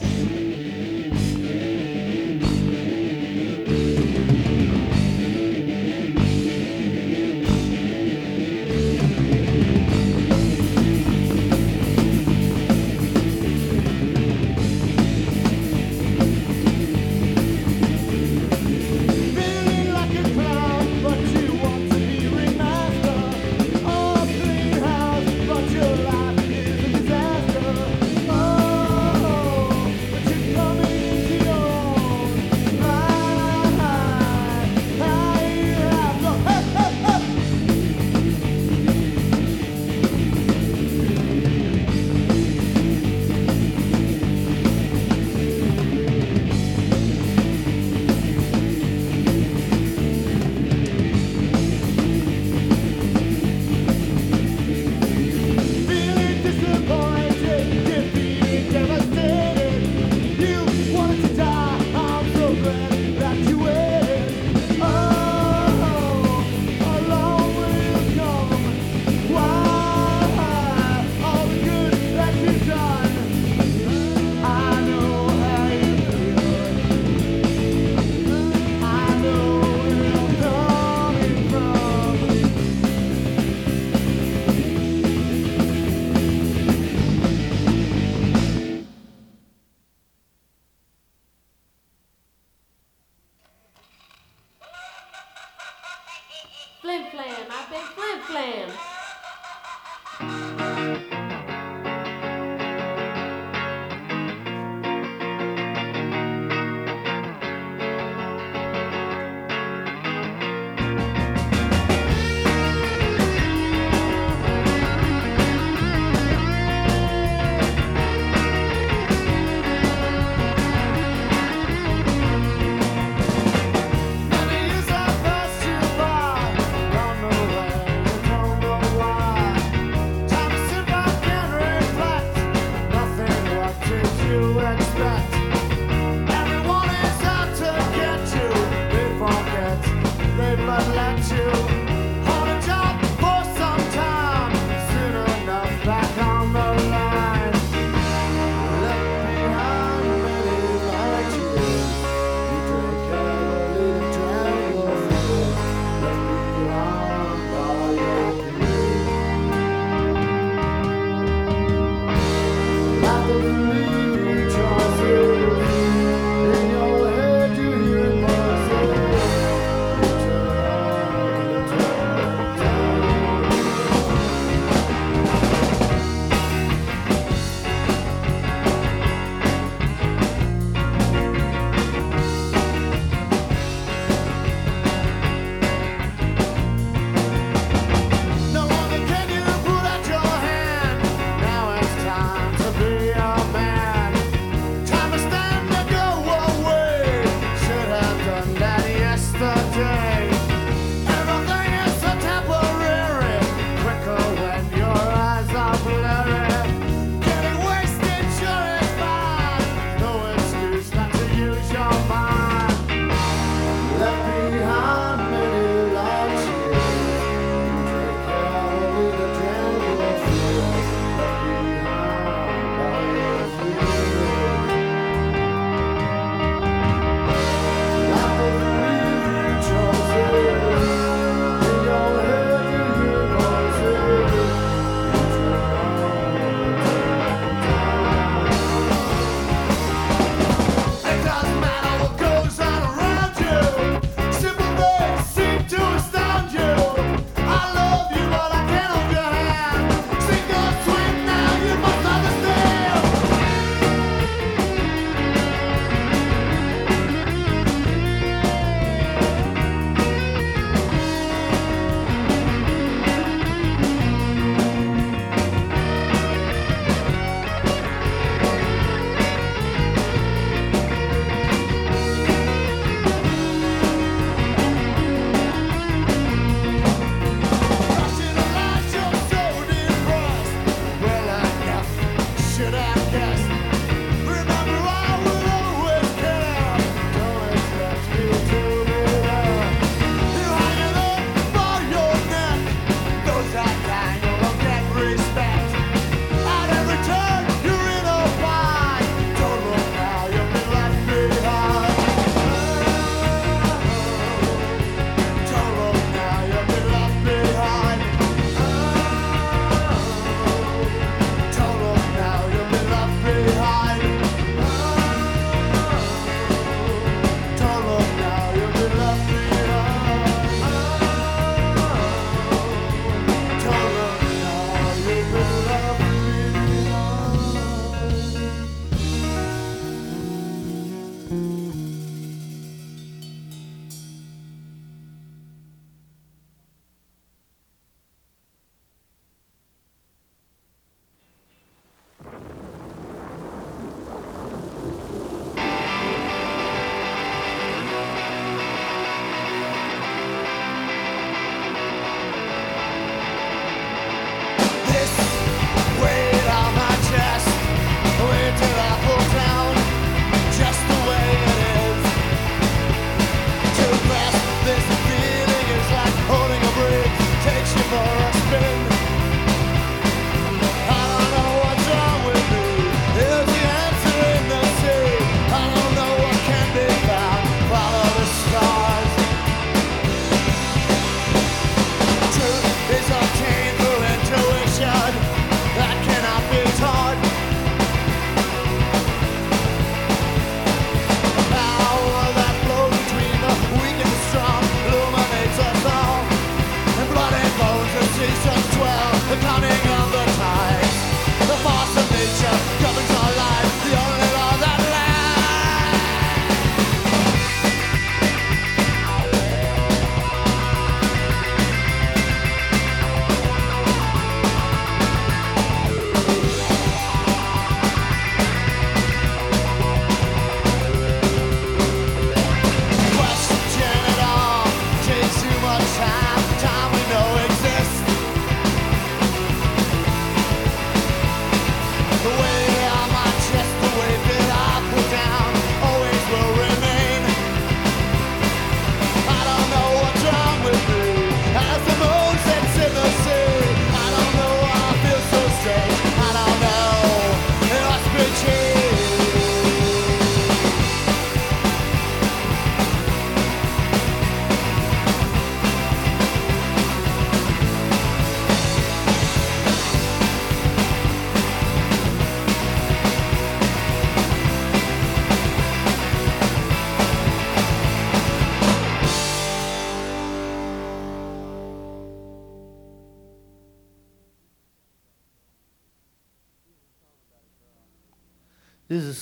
Oh, flam. I say flim flam.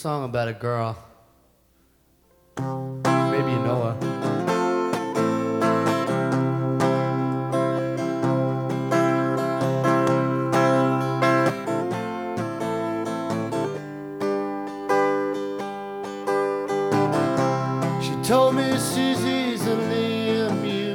Song about a girl. Maybe you know her. She told me she's easily amused.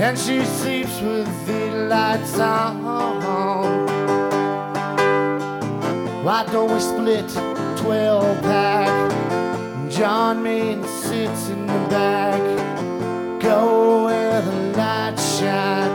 and she sleeps with the lights on. Why don't we split 12 pack? John Main sits in the back. Go where the light shines.